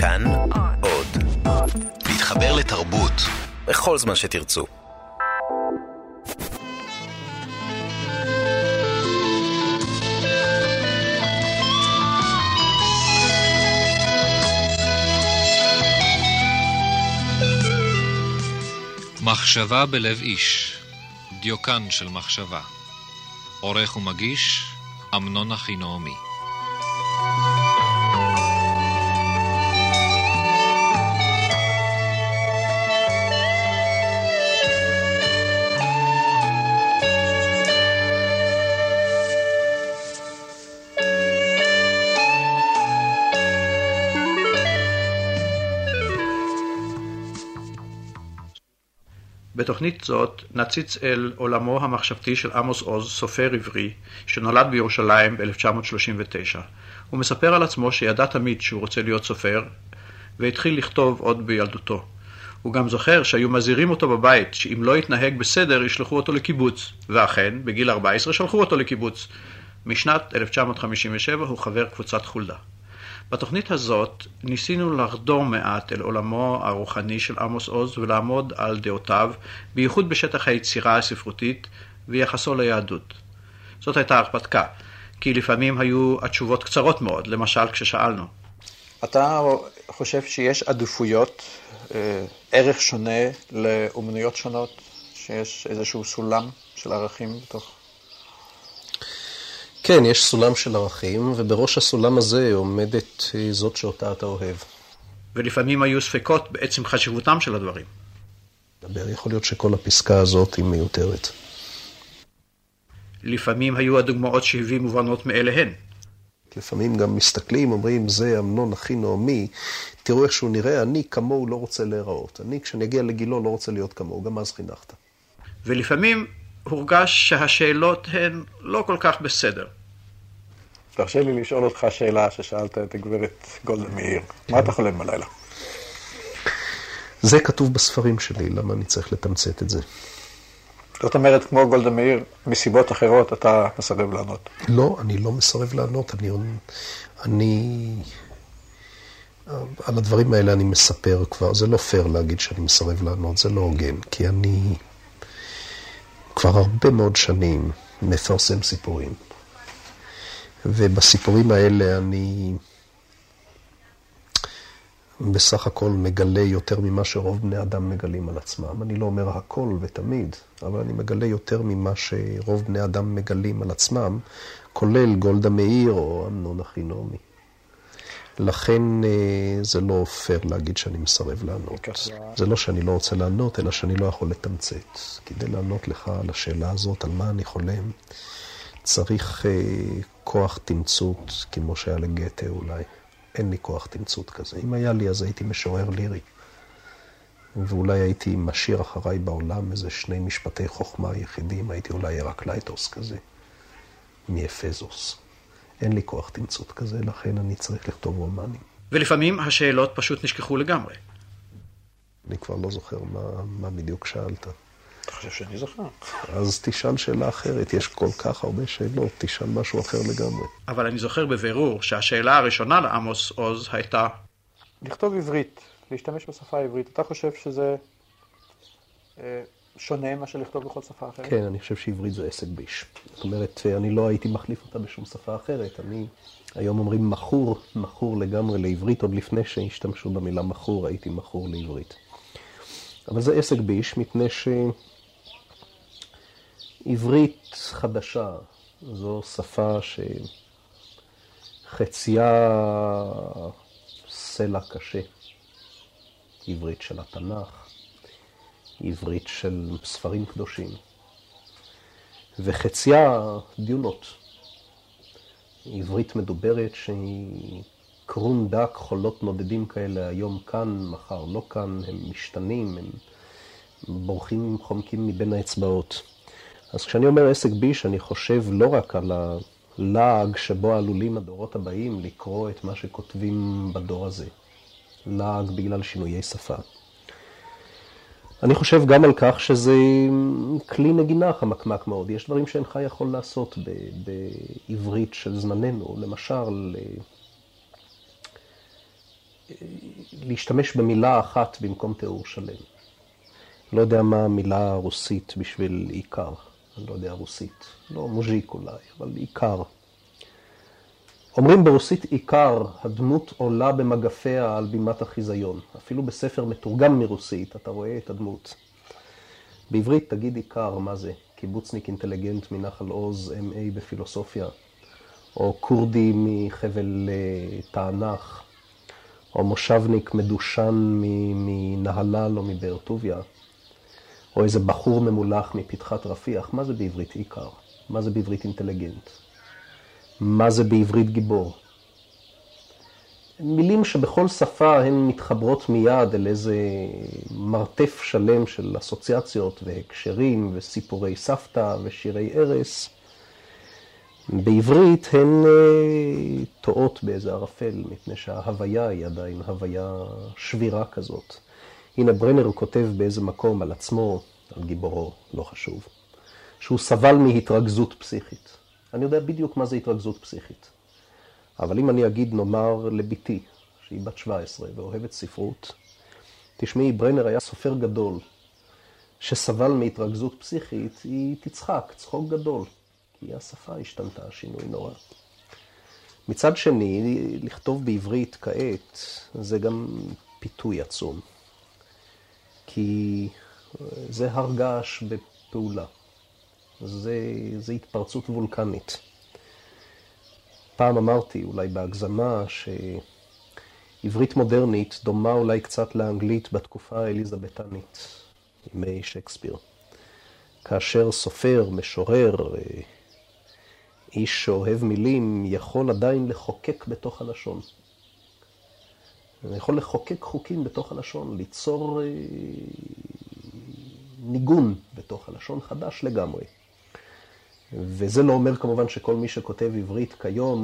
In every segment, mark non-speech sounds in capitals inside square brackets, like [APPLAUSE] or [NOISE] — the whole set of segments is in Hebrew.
כאן עוד. להתחבר לתרבות בכל זמן שתרצו. מחשבה בלב איש, דיוקן של מחשבה. עורך ומגיש, אמנון אחינועמי. בתוכנית זאת נציץ אל עולמו המחשבתי של עמוס עוז, סופר עברי, שנולד בירושלים ב-1939. הוא מספר על עצמו שידע תמיד שהוא רוצה להיות סופר, והתחיל לכתוב עוד בילדותו. הוא גם זוכר שהיו מזהירים אותו בבית שאם לא יתנהג בסדר ישלחו אותו לקיבוץ, ואכן, בגיל 14 שלחו אותו לקיבוץ. משנת 1957 הוא חבר קבוצת חולדה. בתוכנית הזאת ניסינו לחדור מעט אל עולמו הרוחני של עמוס עוז ולעמוד על דעותיו, בייחוד בשטח היצירה הספרותית ויחסו ליהדות. זאת הייתה הרפתקה, כי לפעמים היו התשובות קצרות מאוד, למשל כששאלנו. אתה חושב שיש עדיפויות, אה, ערך שונה לאומנויות שונות, שיש איזשהו סולם של ערכים בתוך כן, יש סולם של ערכים, ובראש הסולם הזה עומדת אה, זאת שאותה אתה אוהב. ולפעמים היו ספקות בעצם חשיבותם של הדברים. יכול להיות שכל הפסקה הזאת היא מיותרת. לפעמים היו הדוגמאות שהביא מובנות מאליהן. לפעמים גם מסתכלים, אומרים, זה אמנון אחי נעמי, תראו איך שהוא נראה, אני כמוהו לא רוצה להיראות. אני, כשאני אגיע לגילו, לא רוצה להיות כמוהו, גם אז חינכת. ולפעמים הורגש שהשאלות הן לא כל כך בסדר. תרשה לי לשאול אותך שאלה ששאלת את הגברת גולדה מאיר. מה אתה חולם בלילה? זה כתוב בספרים שלי, למה אני צריך לתמצת את זה? זאת אומרת, כמו גולדה מאיר, מסיבות אחרות אתה מסרב לענות. לא, אני לא מסרב לענות. אני... אני... על הדברים האלה אני מספר כבר. זה לא פייר להגיד שאני מסרב לענות, זה לא הוגן. כי אני כבר הרבה מאוד שנים מפרסם סיפורים. ובסיפורים האלה אני בסך הכל מגלה יותר ממה שרוב בני אדם מגלים על עצמם. אני לא אומר הכל ותמיד, אבל אני מגלה יותר ממה שרוב בני אדם מגלים על עצמם, כולל גולדה מאיר או אמנון אחינומי. לכן אה, זה לא פייר להגיד שאני מסרב לענות. זה לא שאני לא רוצה לענות, אלא שאני לא יכול לתמצת. כדי לענות לך על השאלה הזאת, על מה אני חולם, צריך אה, כוח תמצות, כמו שהיה לגתה אולי. אין לי כוח תמצות כזה. אם היה לי, אז הייתי משורר לירי. ואולי הייתי משאיר אחריי בעולם איזה שני משפטי חוכמה יחידים, הייתי אולי הרקלייטוס כזה, מאפזוס. אין לי כוח תמצות כזה, לכן אני צריך לכתוב רומנים. ולפעמים השאלות פשוט נשכחו לגמרי. אני כבר לא זוכר מה, מה בדיוק שאלת. אתה חושב שאני זוכר? אז תשאל שאלה אחרת, יש כל כך הרבה שאלות, תשאל משהו אחר לגמרי. אבל אני זוכר בבירור שהשאלה הראשונה לעמוס עוז הייתה... לכתוב עברית, להשתמש בשפה העברית, אתה חושב שזה אה, שונה מאשר לכתוב בכל שפה אחרת? כן, אני חושב שעברית זה עסק ביש. זאת אומרת, אני לא הייתי מחליף אותה בשום שפה אחרת. אני, היום אומרים מכור, מכור לגמרי לעברית, עוד לפני שהשתמשו במילה מכור, הייתי מכור לעברית. אבל זה עסק ביש, מפני שעברית חדשה זו שפה שחציה סלע קשה. עברית של התנ"ך, עברית של ספרים קדושים, וחציה דיונות. עברית מדוברת שהיא קרום דק, חולות נודדים כאלה, היום כאן, מחר לא כאן, הם משתנים, הם בורחים, חומקים מבין האצבעות. אז כשאני אומר עסק ביש, אני חושב לא רק על הלעג שבו עלולים הדורות הבאים לקרוא את מה שכותבים בדור הזה. לעג בגלל שינויי שפה. אני חושב גם על כך שזה כלי נגינה חמקמק מאוד. יש דברים שאינך יכול לעשות בעברית של זמננו. למשל, להשתמש במילה אחת במקום תיאור שלם. לא יודע מה המילה הרוסית בשביל עיקר. אני לא יודע רוסית. לא מוז'יק אולי, אבל עיקר. אומרים ברוסית עיקר, הדמות עולה במגפיה על בימת החיזיון. אפילו בספר מתורגם מרוסית אתה רואה את הדמות. בעברית תגיד עיקר, מה זה? קיבוצניק אינטליגנט מנחל עוז, M.A. בפילוסופיה, או כורדי מחבל אה, תענך, או מושבניק מדושן מנהלל או מבאר טוביה, או איזה בחור ממולח מפתחת רפיח, מה זה בעברית עיקר? מה זה בעברית אינטליגנט? מה זה בעברית גיבור? מילים שבכל שפה הן מתחברות מיד אל איזה מרתף שלם של אסוציאציות והקשרים וסיפורי סבתא ושירי ערש. בעברית הן אה, טועות באיזה ערפל, מפני שההוויה היא עדיין הוויה שבירה כזאת. הנה ברנר כותב באיזה מקום על עצמו, על גיבורו, לא חשוב, שהוא סבל מהתרכזות פסיכית. אני יודע בדיוק מה זה התרכזות פסיכית. אבל אם אני אגיד, נאמר, לבתי, שהיא בת 17 ואוהבת ספרות, תשמעי, ברנר היה סופר גדול, שסבל מהתרכזות פסיכית, היא תצחק, צחוק גדול, כי השפה השתנתה, שינוי נורא. מצד שני, לכתוב בעברית כעת, זה גם פיתוי עצום. כי זה הרגש בפעולה. זה, זה התפרצות וולקנית. פעם אמרתי, אולי בהגזמה, שעברית מודרנית דומה אולי קצת לאנגלית בתקופה האליזבתנית, ימי שייקספיר. כאשר סופר, משורר, איש שאוהב מילים, יכול עדיין לחוקק בתוך הלשון. אני יכול לחוקק חוקים בתוך הלשון, ליצור אה, ניגון בתוך הלשון חדש לגמרי. וזה לא אומר כמובן שכל מי שכותב עברית כיום,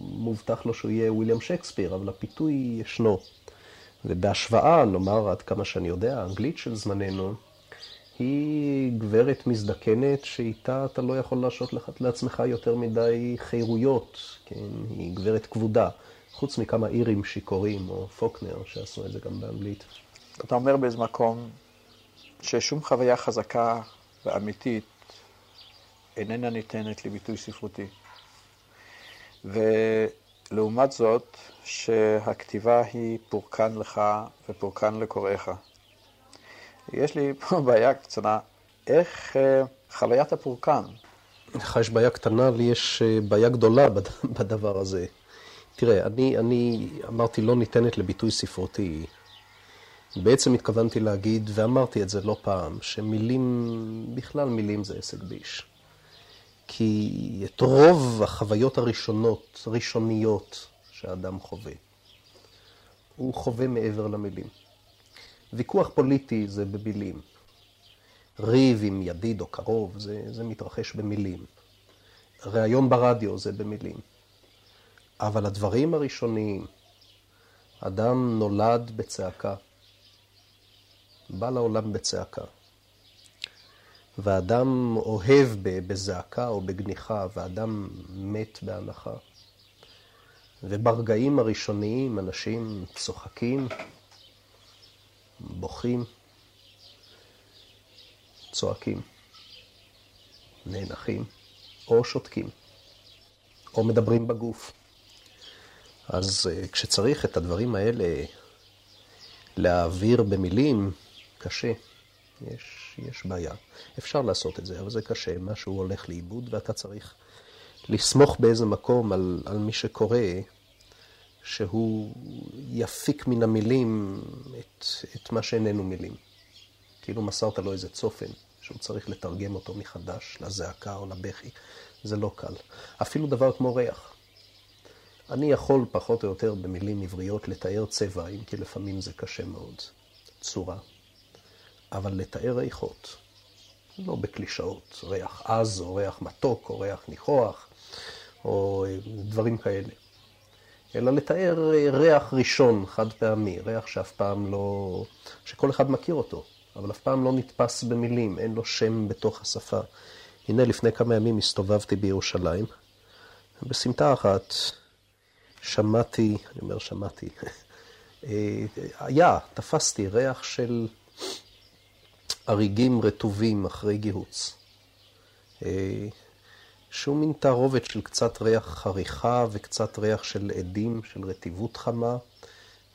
מובטח לו שהוא יהיה וויליאם שייקספיר, אבל הפיתוי ישנו. ובהשוואה, נאמר עד כמה שאני יודע, האנגלית של זמננו, היא גברת מזדקנת שאיתה אתה לא יכול להרשות לעצמך יותר מדי חירויות, כן? היא גברת כבודה, חוץ מכמה אירים שיכורים או פוקנר שעשו את זה גם באנגלית. אתה אומר באיזה מקום ששום חוויה חזקה ואמיתית איננה ניתנת לביטוי ספרותי. ולעומת זאת, שהכתיבה היא פורקן לך ופורקן לקוראיך. יש לי [LAUGHS] פה בעיה קצנה, איך אה, חוויית הפורקן? לך יש בעיה קטנה, לי יש אה, בעיה גדולה [LAUGHS] בדבר הזה. תראה, אני, אני אמרתי לא ניתנת לביטוי ספרותי. בעצם התכוונתי להגיד, ואמרתי את זה לא פעם, שמילים, בכלל מילים זה עסק ביש. כי את רוב החוויות הראשונות, ראשוניות, שהאדם חווה, הוא חווה מעבר למילים. ויכוח פוליטי זה במילים. ריב עם ידיד או קרוב, זה, זה מתרחש במילים. ראיון ברדיו זה במילים. אבל הדברים הראשוניים, אדם נולד בצעקה, בא לעולם בצעקה. ואדם אוהב בזעקה או בגניחה, ואדם מת בהנחה. וברגעים הראשוניים אנשים צוחקים, בוכים, צועקים, נאנחים, או שותקים, או מדברים בגוף. אז אה, כשצריך את הדברים האלה להעביר במילים, קשה. יש, יש בעיה. אפשר לעשות את זה, אבל זה קשה. משהו הולך לאיבוד ואתה צריך לסמוך באיזה מקום על, על מי שקורא, שהוא יפיק מן המילים את, את מה שאיננו מילים. כאילו מסרת לו איזה צופן, שהוא צריך לתרגם אותו מחדש לזעקה או לבכי. זה לא קל. אפילו דבר כמו ריח. אני יכול פחות או יותר במילים עבריות לתאר צבע, אם כי לפעמים זה קשה מאוד. צורה. אבל לתאר ריחות, לא בקלישאות, ריח עז או ריח מתוק או ריח ניחוח או אה, דברים כאלה, אלא לתאר אה, ריח ראשון, חד פעמי, ריח שאף פעם לא, שכל אחד מכיר אותו, אבל אף פעם לא נתפס במילים, אין לו שם בתוך השפה. הנה לפני כמה ימים הסתובבתי בירושלים, בסמטה אחת שמעתי, אני אומר שמעתי, [LAUGHS] אה, היה, תפסתי ריח של אריגים רטובים אחרי גיהוץ. אה, שום מין תערובת של קצת ריח חריכה וקצת ריח של עדים, של רטיבות חמה,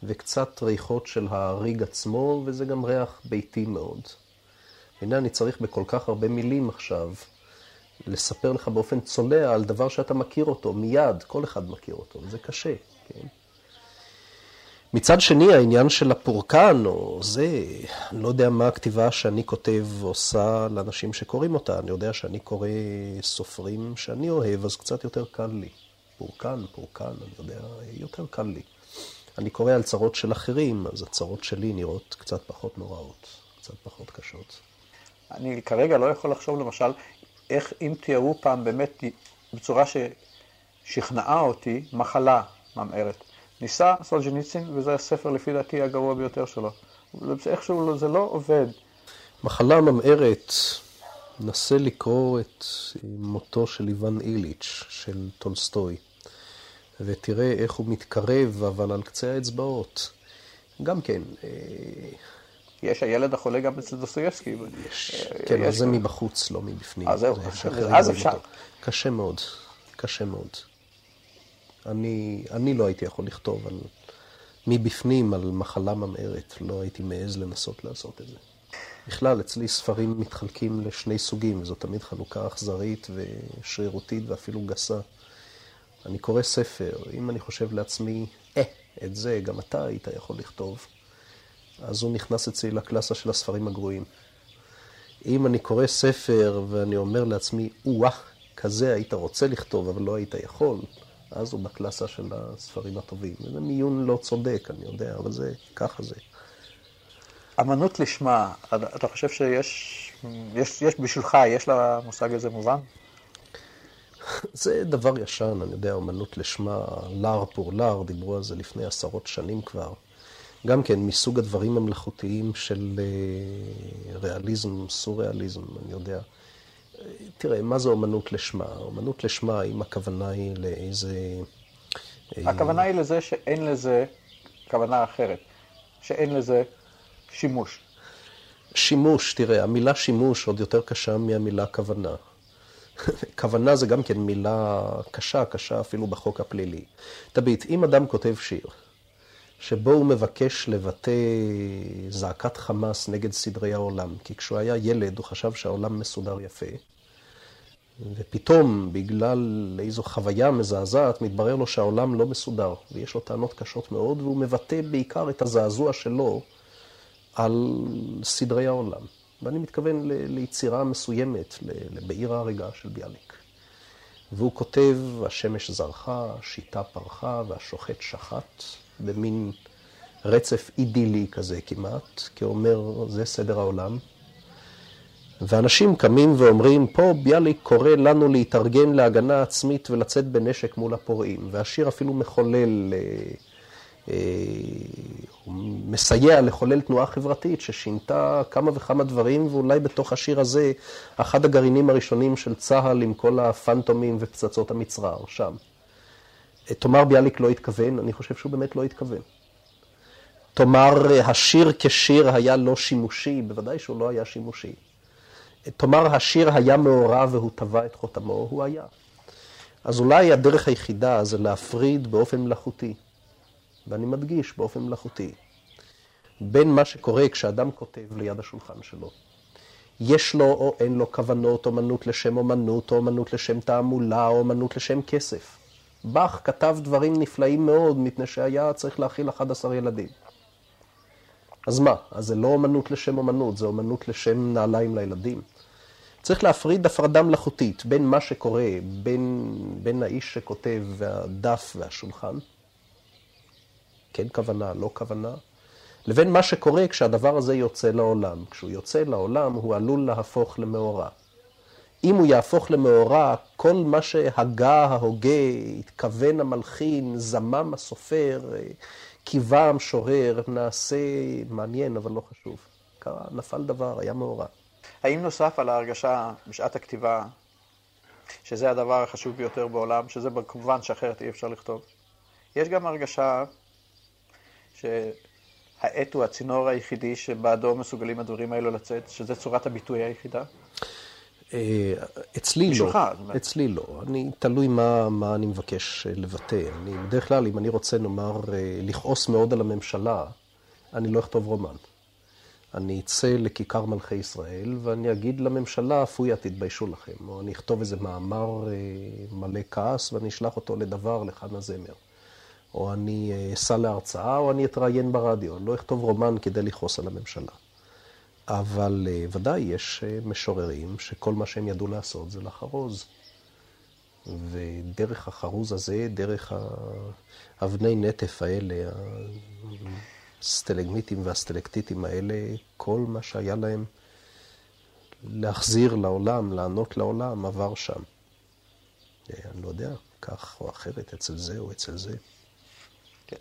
וקצת ריחות של האריג עצמו, וזה גם ריח ביתי מאוד. הנה אני צריך בכל כך הרבה מילים עכשיו לספר לך באופן צולע על דבר שאתה מכיר אותו מיד, כל אחד מכיר אותו, וזה קשה, כן? מצד שני, העניין של הפורקן, או זה, אני לא יודע מה הכתיבה שאני כותב עושה לאנשים שקוראים אותה. אני יודע שאני קורא סופרים שאני אוהב, אז קצת יותר קל לי. פורקן, פורקן, אני יודע, יותר קל לי. אני קורא על צרות של אחרים, אז הצרות שלי נראות קצת פחות נוראות, קצת פחות קשות. אני כרגע לא יכול לחשוב למשל, איך אם תיארו פעם באמת בצורה ששכנעה אותי מחלה ממארת. ניסה סולג'ניצין, וזה הספר לפי דעתי הגרוע ביותר שלו. איכשהו זה לא עובד. מחלה ממארת, נסה לקרוא את מותו של איוון איליץ' של טולסטוי, ותראה איך הוא מתקרב, אבל על קצה האצבעות. גם כן. אה, יש הילד החולה גם אצל דוסטויבסקי. יש, אה, כן, אבל זה מבחוץ, לא מבפנים. אז זהו, אז אפשר. קשה מאוד, קשה מאוד. אני, אני לא הייתי יכול לכתוב על, מבפנים על מחלה ממארת, לא הייתי מעז לנסות לעשות את זה. בכלל, אצלי ספרים מתחלקים לשני סוגים, וזו תמיד חלוקה אכזרית ושרירותית ואפילו גסה. אני קורא ספר, אם אני חושב לעצמי, אה, את זה גם אתה היית יכול לכתוב, אז הוא נכנס אצלי לקלאסה של הספרים הגרועים. אם אני קורא ספר ואני אומר לעצמי, או-אה, כזה היית רוצה לכתוב, אבל לא היית יכול, אז הוא בקלאסה של הספרים הטובים. זה מיון לא צודק, אני יודע, אבל זה, ככה זה. אמנות לשמה, אתה חושב שיש, יש, יש בשבילך, יש למושג הזה מובן? זה דבר ישן, אני יודע, אמנות לשמה, לאר פור לאר, דיברו על זה לפני עשרות שנים כבר. גם כן, מסוג הדברים המלאכותיים של אה, ריאליזם, סוריאליזם, אני יודע. תראה, מה זה אומנות לשמה? אומנות לשמה, אם הכוונה היא לאיזה... אה, הכוונה היא לזה שאין לזה כוונה אחרת, שאין לזה שימוש. שימוש, תראה, המילה שימוש עוד יותר קשה מהמילה כוונה. [LAUGHS] כוונה זה גם כן מילה קשה, קשה אפילו בחוק הפלילי. תביט, אם אדם כותב שיר, שבו הוא מבקש לבטא זעקת חמאס נגד סדרי העולם, כי כשהוא היה ילד הוא חשב שהעולם מסודר יפה, ופתאום, בגלל איזו חוויה מזעזעת, מתברר לו שהעולם לא מסודר, ויש לו טענות קשות מאוד, והוא מבטא בעיקר את הזעזוע שלו על סדרי העולם. ואני מתכוון ליצירה מסוימת, לבעיר ההריגה של ביאליק. והוא כותב, השמש זרחה, שיטה פרחה והשוחט שחט, במין רצף אידילי כזה כמעט, כי אומר, זה סדר העולם. ואנשים קמים ואומרים, פה ביאליק קורא לנו להתארגן להגנה עצמית ולצאת בנשק מול הפורעים. והשיר אפילו מחולל, אה, אה, מסייע לחולל תנועה חברתית ששינתה כמה וכמה דברים, ואולי בתוך השיר הזה, אחד הגרעינים הראשונים של צה"ל עם כל הפנטומים ופצצות המצרר, שם. תאמר ביאליק לא התכוון, אני חושב שהוא באמת לא התכוון. תאמר השיר כשיר היה לא שימושי, בוודאי שהוא לא היה שימושי. תאמר השיר היה מעורב והוא טבע את חותמו, הוא היה. אז אולי הדרך היחידה זה להפריד באופן מלאכותי, ואני מדגיש באופן מלאכותי, בין מה שקורה כשאדם כותב ליד השולחן שלו. יש לו או אין לו כוונות, אומנות לשם אומנות, או אומנות לשם תעמולה, או אומנות לשם כסף. באך כתב דברים נפלאים מאוד, מפני שהיה צריך להכיל 11 ילדים. אז מה? אז זה לא אומנות לשם אומנות, זה אומנות לשם נעליים לילדים. צריך להפריד הפרדה מלאכותית בין מה שקורה, בין, בין האיש שכותב והדף והשולחן, כן כוונה, לא כוונה, לבין מה שקורה כשהדבר הזה יוצא לעולם. כשהוא יוצא לעולם הוא עלול להפוך למאורע. אם הוא יהפוך למאורע, כל מה שהגה ההוגה, התכוון המלחין, זמם הסופר, קיווה המשורר, נעשה מעניין אבל לא חשוב. קרה, נפל דבר, היה מאורע. האם נוסף על ההרגשה בשעת הכתיבה, שזה הדבר החשוב ביותר בעולם, שזה כמובן שאחרת אי אפשר לכתוב, יש גם הרגשה שהעט הוא הצינור היחידי שבעדו מסוגלים הדברים האלו לצאת, שזה צורת הביטוי היחידה? אה, אצלי לא, אצלי לא. אני, תלוי מה, מה אני מבקש אה, לבטא. אני, בדרך כלל, אם אני רוצה, נאמר, אה, לכעוס מאוד על הממשלה, אני לא אכתוב רומן. אני אצא לכיכר מלכי ישראל ואני אגיד לממשלה, פויה, תתביישו לכם. או אני אכתוב איזה מאמר מלא כעס ואני אשלח אותו לדבר לחנה זמר. או אני אסע להרצאה או אני אתראיין ברדיו. אני לא אכתוב רומן כדי לכעוס על הממשלה. אבל אה, ודאי יש אה, משוררים שכל מה שהם ידעו לעשות זה לחרוז. ודרך החרוז הזה, דרך האבני נטף האלה, הסטלגמיטים והסטלקטיטים האלה, כל מה שהיה להם להחזיר לעולם, לענות לעולם, עבר שם. אה, אני לא יודע, כך או אחרת, אצל זה או אצל זה. כן,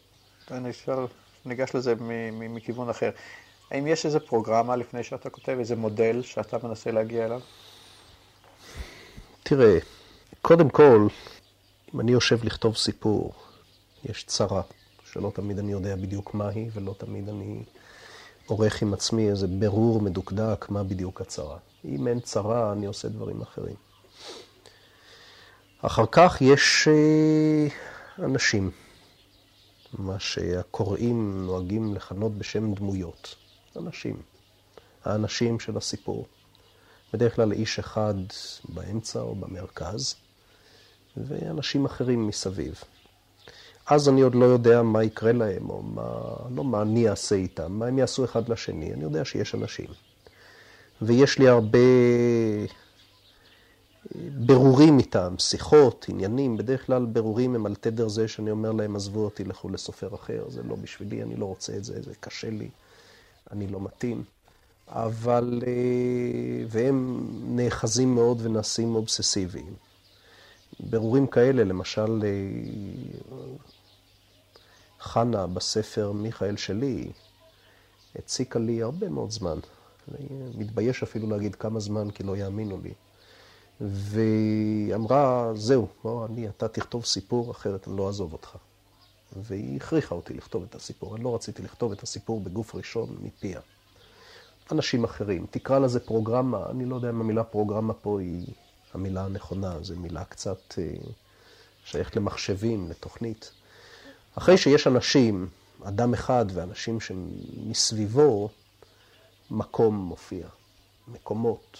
אני אפשר, ניגש לזה מכיוון אחר. האם יש איזה פרוגרמה לפני שאתה כותב, איזה מודל שאתה מנסה להגיע אליו? תראה, קודם כל, אם אני יושב לכתוב סיפור, יש צרה, שלא תמיד אני יודע בדיוק מה היא, ולא תמיד אני עורך עם עצמי איזה ברור מדוקדק מה בדיוק הצרה. אם אין צרה, אני עושה דברים אחרים. אחר כך יש אה, אנשים, מה שהקוראים נוהגים לכנות בשם דמויות. אנשים. האנשים של הסיפור. בדרך כלל איש אחד באמצע או במרכז, ואנשים אחרים מסביב. אז אני עוד לא יודע מה יקרה להם, או מה, לא מה אני אעשה איתם, מה הם יעשו אחד לשני. אני יודע שיש אנשים. ויש לי הרבה ברורים איתם, שיחות, עניינים. בדרך כלל ברורים הם על תדר זה שאני אומר להם, עזבו אותי, לכו לסופר אחר, זה לא בשבילי, אני לא רוצה את זה, זה קשה לי. אני לא מתאים, אבל... אה, והם נאחזים מאוד ונעשים אובססיביים. ברורים כאלה, למשל, אה, חנה בספר מיכאל שלי, הציקה לי הרבה מאוד זמן. אני מתבייש אפילו להגיד כמה זמן, כי לא יאמינו לי. והיא אמרה, זהו, בוא, אני, אתה תכתוב סיפור, אחרת אני לא אעזוב אותך. והיא הכריחה אותי לכתוב את הסיפור. אני לא רציתי לכתוב את הסיפור בגוף ראשון מפיה. אנשים אחרים, תקרא לזה פרוגרמה, אני לא יודע אם המילה פרוגרמה פה היא המילה הנכונה, זו מילה קצת אה, שייכת למחשבים, לתוכנית. אחרי שיש אנשים, אדם אחד ואנשים שמסביבו, מקום מופיע, מקומות.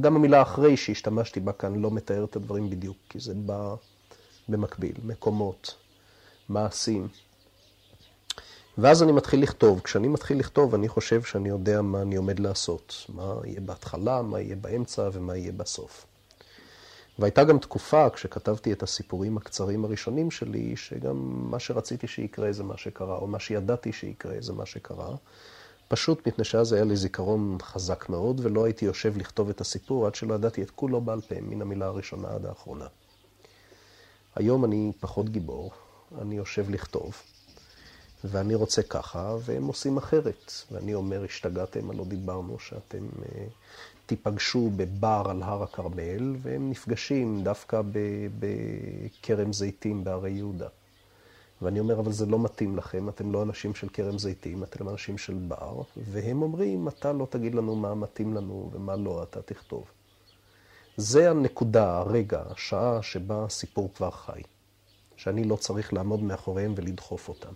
גם המילה אחרי שהשתמשתי בה כאן לא מתאר את הדברים בדיוק, כי זה בא במקביל, מקומות. מעשים. ואז אני מתחיל לכתוב. כשאני מתחיל לכתוב, אני חושב שאני יודע מה אני עומד לעשות. מה יהיה בהתחלה, מה יהיה באמצע ומה יהיה בסוף. והייתה גם תקופה, כשכתבתי את הסיפורים הקצרים הראשונים שלי, שגם מה שרציתי שיקרה זה מה שקרה, או מה שידעתי שיקרה זה מה שקרה. פשוט מפני שאז היה לי זיכרון חזק מאוד, ולא הייתי יושב לכתוב את הסיפור עד שלא ידעתי את כולו בעל פה, מן המילה הראשונה עד האחרונה. היום אני פחות גיבור, אני יושב לכתוב, ואני רוצה ככה, והם עושים אחרת. ואני אומר, השתגעתם, הלא דיברנו שאתם uh, תיפגשו בבר על הר הכרמל, והם נפגשים דווקא בכרם זיתים בהרי יהודה. ואני אומר, אבל זה לא מתאים לכם, אתם לא אנשים של כרם זיתים, אתם אנשים של בר, והם אומרים, אתה לא תגיד לנו מה מתאים לנו ומה לא, אתה תכתוב. זה הנקודה, הרגע, השעה שבה הסיפור כבר חי. שאני לא צריך לעמוד מאחוריהם ולדחוף אותם.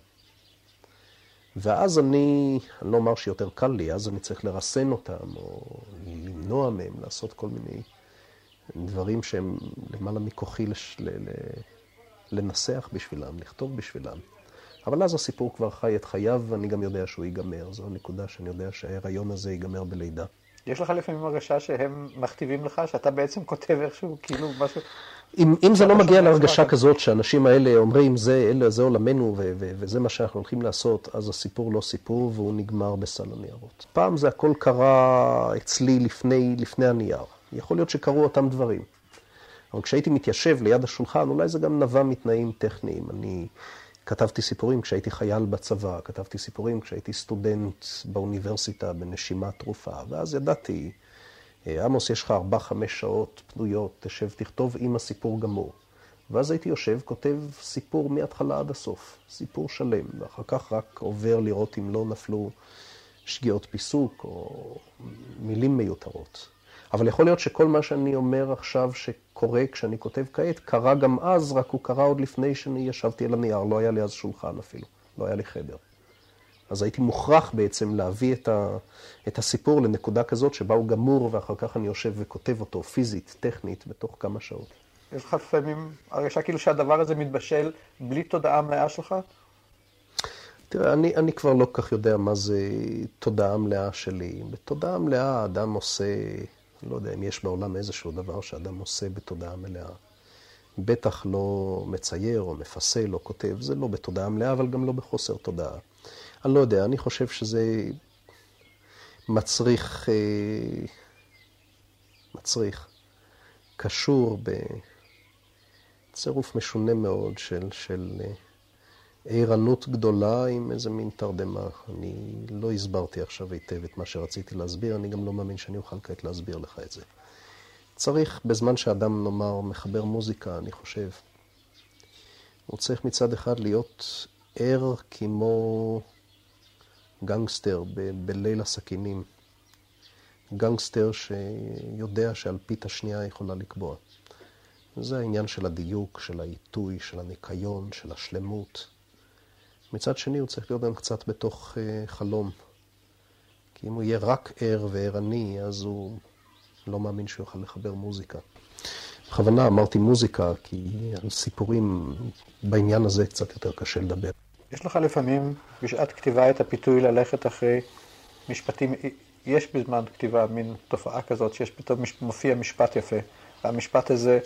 ואז אני, אני לא אומר שיותר קל לי, אז אני צריך לרסן אותם, או למנוע מהם לעשות כל מיני דברים שהם למעלה מכוחי לש, ל, ל, לנסח בשבילם, לכתוב בשבילם. אבל אז הסיפור כבר חי את חייו, ואני גם יודע שהוא ייגמר. זו הנקודה שאני יודע שההיריון הזה ייגמר בלידה. יש לך לפעמים הרגשה שהם מכתיבים לך, שאתה בעצם כותב איכשהו, כאילו משהו... אם, אם זה לא מגיע להרגשה כזאת שהאנשים האלה אומרים, זה, אלה, זה עולמנו ו- ו- וזה מה שאנחנו הולכים לעשות, אז הסיפור לא סיפור והוא נגמר בסל הניירות. פעם זה הכל קרה אצלי לפני, לפני הנייר. יכול להיות שקרו אותם דברים. אבל כשהייתי מתיישב ליד השולחן, אולי זה גם נבע מתנאים טכניים. אני כתבתי סיפורים כשהייתי חייל בצבא, כתבתי סיפורים כשהייתי סטודנט באוניברסיטה בנשימה תרופה, ואז ידעתי, עמוס, יש לך ארבע, חמש שעות פנויות, תשב, תכתוב עם הסיפור גמור. ואז הייתי יושב, כותב סיפור מההתחלה עד הסוף, סיפור שלם, ואחר כך רק עובר לראות אם לא נפלו שגיאות פיסוק או מילים מיותרות. אבל יכול להיות שכל מה שאני אומר עכשיו שקורה כשאני כותב כעת, קרה גם אז, רק הוא קרה עוד לפני שאני ישבתי על הנייר, לא היה לי אז שולחן אפילו, לא היה לי חדר. אז הייתי מוכרח בעצם להביא את, ה, את הסיפור לנקודה כזאת שבה הוא גמור, ואחר כך אני יושב וכותב אותו פיזית, טכנית, בתוך כמה שעות. יש לך לפעמים הרגשה כאילו שהדבר הזה מתבשל בלי תודעה מלאה שלך? תראה, אני, אני כבר לא כל כך יודע מה זה תודעה מלאה שלי. בתודעה מלאה האדם עושה, לא יודע אם יש בעולם איזשהו דבר שאדם עושה בתודעה מלאה. בטח לא מצייר או מפסל או כותב, זה לא בתודעה מלאה, אבל גם לא בחוסר תודעה. אני לא יודע, אני חושב שזה מצריך, אה, מצריך, קשור בצירוף משונה מאוד של, של אה, ערנות גדולה עם איזה מין תרדמה. אני לא הסברתי עכשיו היטב את מה שרציתי להסביר, אני גם לא מאמין שאני אוכל כעת להסביר לך את זה. צריך, בזמן שאדם, נאמר, מחבר מוזיקה, אני חושב, הוא צריך מצד אחד להיות ער כמו גנגסטר ב- בליל הסכינים. גנגסטר שיודע שאלפית השנייה יכולה לקבוע. זה העניין של הדיוק, של העיתוי, של הניקיון, של השלמות. מצד שני, הוא צריך להיות גם קצת בתוך uh, חלום. כי אם הוא יהיה רק ער וערני, אז הוא לא מאמין שהוא יוכל לחבר מוזיקה. בכוונה אמרתי מוזיקה, כי על סיפורים בעניין הזה קצת יותר קשה לדבר. יש לך לפעמים בשעת כתיבה את הפיתוי ללכת אחרי משפטים, יש בזמן כתיבה מין תופעה כזאת שיש פתאום מופיע משפט יפה, והמשפט הזה,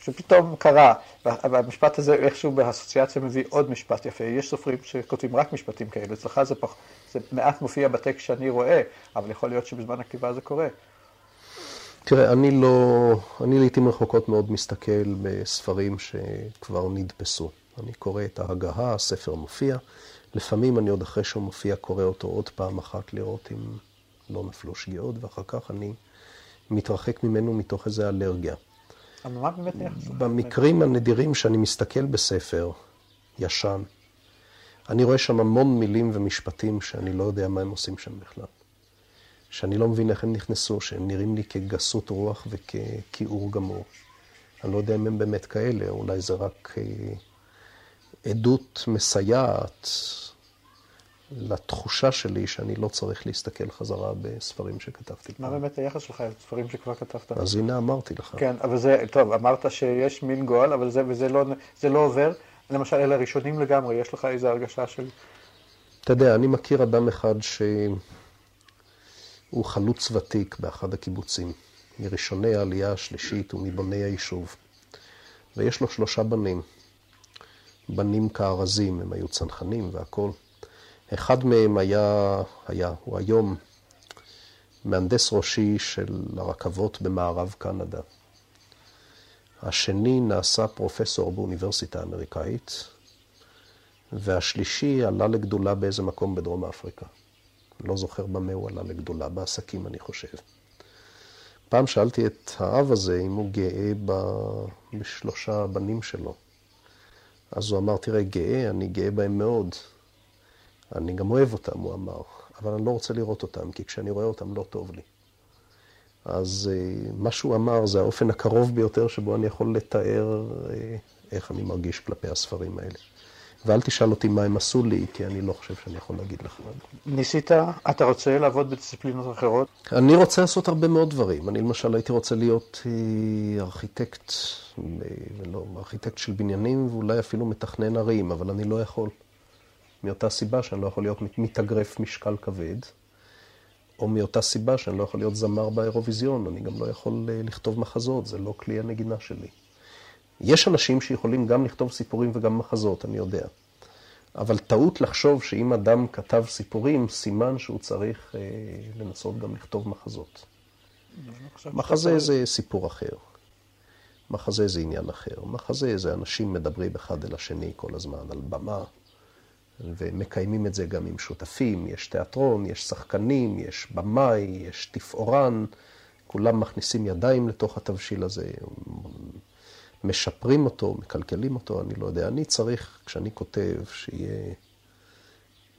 שפתאום קרה, והמשפט הזה איכשהו באסוציאציה מביא עוד משפט יפה. יש סופרים שכותבים רק משפטים כאלה, אצלך זה, פח, זה מעט מופיע בטקסט שאני רואה, אבל יכול להיות שבזמן הכתיבה זה קורה. תראה, אני לא, אני לעיתים רחוקות מאוד מסתכל בספרים שכבר נדפסו. אני קורא את ההגהה, הספר מופיע. לפעמים אני עוד אחרי שהוא מופיע קורא אותו עוד פעם אחת לראות אם לא נפלו שגיאות, ואחר כך אני מתרחק ממנו מתוך איזו אלרגיה. במקרים הנדירים שאני מסתכל בספר ישן, אני רואה שם המון מילים ומשפטים שאני לא יודע מה הם עושים שם בכלל. שאני לא מבין איך הם נכנסו, שהם נראים לי כגסות רוח וככיעור גמור. אני לא יודע אם הם באמת כאלה, אולי זה רק אה, עדות מסייעת לתחושה שלי שאני לא צריך להסתכל חזרה בספרים שכתבתי. מה באמת היחס שלך לספרים שכבר כתבת? אז הנה אמרתי לך. כן, אבל זה, טוב, אמרת שיש מין גועל, אבל זה, וזה לא, זה לא עובר. למשל, אלה ראשונים לגמרי, יש לך איזו הרגשה של... אתה יודע, אני מכיר אדם אחד שהוא חלוץ ותיק באחד הקיבוצים, מראשוני העלייה השלישית ומבוני היישוב. ויש לו שלושה בנים. בנים כארזים, הם היו צנחנים והכול. אחד מהם היה, היה, הוא היום מהנדס ראשי של הרכבות במערב קנדה. השני נעשה פרופסור באוניברסיטה האמריקאית, והשלישי עלה לגדולה באיזה מקום בדרום אפריקה. לא זוכר במה הוא עלה לגדולה, בעסקים אני חושב. פעם שאלתי את האב הזה אם הוא גאה בשלושה בנים שלו. אז הוא אמר, תראה, גאה, אני גאה בהם מאוד. אני גם אוהב אותם, הוא אמר, אבל אני לא רוצה לראות אותם, כי כשאני רואה אותם לא טוב לי. אז אה, מה שהוא אמר זה האופן הקרוב ביותר שבו אני יכול לתאר אה, איך אני מרגיש כלפי הספרים האלה. ואל תשאל אותי מה הם עשו לי, כי אני לא חושב שאני יכול להגיד לך. ניסית, אתה רוצה לעבוד בדיסציפלינות אחרות? אני רוצה לעשות הרבה מאוד דברים. אני למשל הייתי רוצה להיות אה, ארכיטקט, לא, ארכיטקט של בניינים ואולי אפילו מתכנן ערים, אבל אני לא יכול. מאותה סיבה שאני לא יכול להיות מתאגרף משקל כבד, או מאותה סיבה שאני לא יכול להיות זמר באירוויזיון, אני גם לא יכול אה, לכתוב מחזות, זה לא כלי הנגינה שלי. יש אנשים שיכולים גם לכתוב סיפורים וגם מחזות, אני יודע. אבל טעות לחשוב שאם אדם כתב סיפורים, סימן שהוא צריך אה, לנסות גם לכתוב מחזות. מחזה זה סיפור אחר. מחזה זה עניין אחר. מחזה זה אנשים מדברים אחד אל השני כל הזמן על במה, ומקיימים את זה גם עם שותפים. יש תיאטרון, יש שחקנים, יש במאי, יש תפאורן. כולם מכניסים ידיים לתוך התבשיל הזה, משפרים אותו, מקלקלים אותו, אני לא יודע. אני צריך, כשאני כותב, שיהיה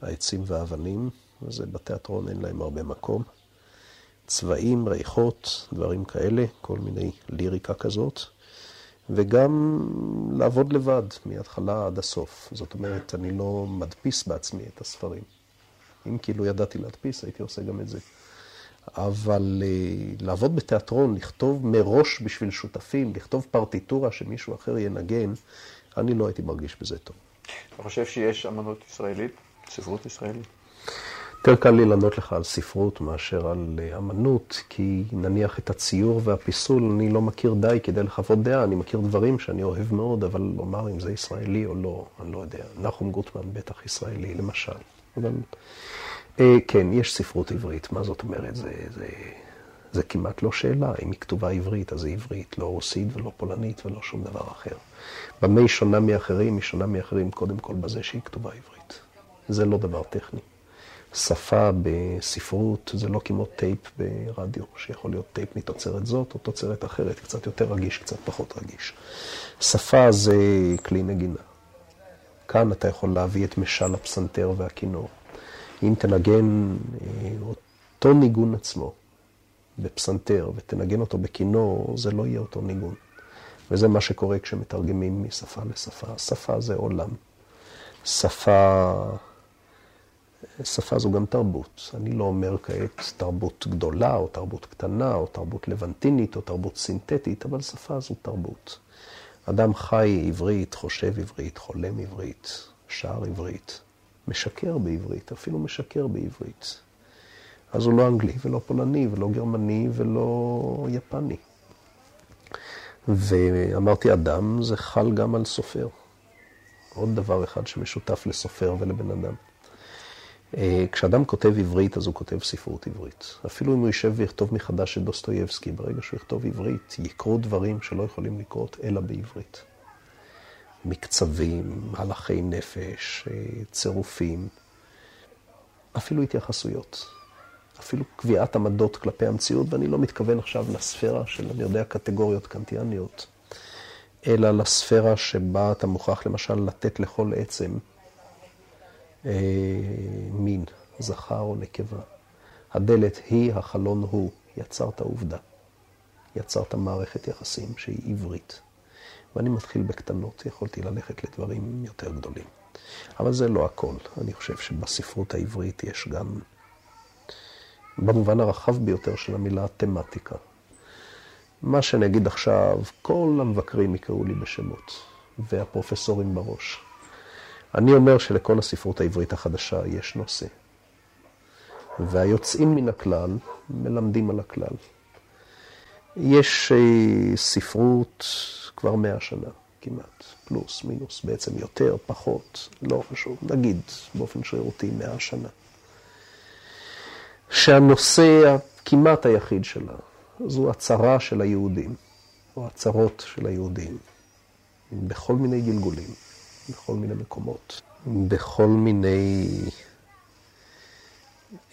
העצים והאבנים, וזה בתיאטרון אין להם הרבה מקום. צבעים, ריחות, דברים כאלה, כל מיני ליריקה כזאת. וגם לעבוד לבד, מההתחלה עד הסוף. זאת אומרת, אני לא מדפיס בעצמי את הספרים. אם כאילו ידעתי להדפיס, הייתי עושה גם את זה. אבל uh, לעבוד בתיאטרון, לכתוב מראש בשביל שותפים, לכתוב פרטיטורה שמישהו אחר ינגן, אני לא הייתי מרגיש בזה טוב. אתה חושב שיש אמנות ישראלית, ספרות ישראלית? יותר קל לי לענות לך על ספרות מאשר על אה, אמנות, כי נניח את הציור והפיסול אני לא מכיר די כדי לחוות דעה, אני מכיר דברים שאני אוהב מאוד, אבל לומר אם זה ישראלי או לא, אני לא יודע. נחום גוטמן בטח ישראלי, למשל. אבל אה, כן, יש ספרות עברית, מה זאת אומרת? זה, זה, זה כמעט לא שאלה. אם היא כתובה עברית, אז היא עברית, לא רוסית ולא פולנית ולא שום דבר אחר. במה היא שונה מאחרים? היא שונה מאחרים קודם כל בזה שהיא כתובה עברית. זה לא דבר טכני. שפה בספרות זה לא כמו טייפ ברדיו, שיכול להיות טייפ מתוצרת זאת או תוצרת אחרת, קצת יותר רגיש, קצת פחות רגיש. שפה זה כלי נגינה. כאן אתה יכול להביא את משל הפסנתר והכינור. אם תנגן אה, אותו ניגון עצמו בפסנתר ותנגן אותו בכינור, זה לא יהיה אותו ניגון. וזה מה שקורה כשמתרגמים משפה לשפה. שפה זה עולם. שפה... שפה זו גם תרבות. אני לא אומר כעת תרבות גדולה, או תרבות קטנה, או תרבות לבנטינית, או תרבות סינתטית, אבל שפה זו תרבות. אדם חי עברית, חושב עברית, חולם עברית, שר עברית, משקר בעברית, אפילו משקר בעברית. אז הוא לא אנגלי ולא פולני ולא גרמני ולא יפני. ואמרתי אדם, זה חל גם על סופר. עוד דבר אחד שמשותף לסופר ולבן אדם. אה, כשאדם כותב עברית, אז הוא כותב ספרות עברית. אפילו אם הוא יישב ויכתוב מחדש את דוסטויבסקי, ברגע שהוא יכתוב עברית, יקרו דברים שלא יכולים לקרות אלא בעברית. מקצבים, הלכי נפש, אה, צירופים, אפילו התייחסויות. אפילו קביעת עמדות כלפי המציאות, ואני לא מתכוון עכשיו לספירה של, אני יודע, קטגוריות קנטיאניות, אלא לספירה שבה אתה מוכרח למשל לתת לכל עצם אה, מין, זכר או נקבה. הדלת היא, החלון הוא, יצרת עובדה. יצרת מערכת יחסים שהיא עברית. ואני מתחיל בקטנות, יכולתי ללכת לדברים יותר גדולים. אבל זה לא הכל. אני חושב שבספרות העברית יש גם, במובן הרחב ביותר של המילה, תמטיקה. מה שאני אגיד עכשיו, כל המבקרים יקראו לי בשמות, והפרופסורים בראש. אני אומר שלכל הספרות העברית החדשה יש נושא. והיוצאים מן הכלל מלמדים על הכלל. יש אה, ספרות כבר מאה שנה כמעט, פלוס, מינוס, בעצם יותר, פחות, לא חשוב, נגיד באופן שרירותי מאה שנה. שהנושא הכמעט היחיד שלה זו הצהרה של היהודים, או הצהרות של היהודים, בכל מיני גלגולים. בכל מיני מקומות, בכל מיני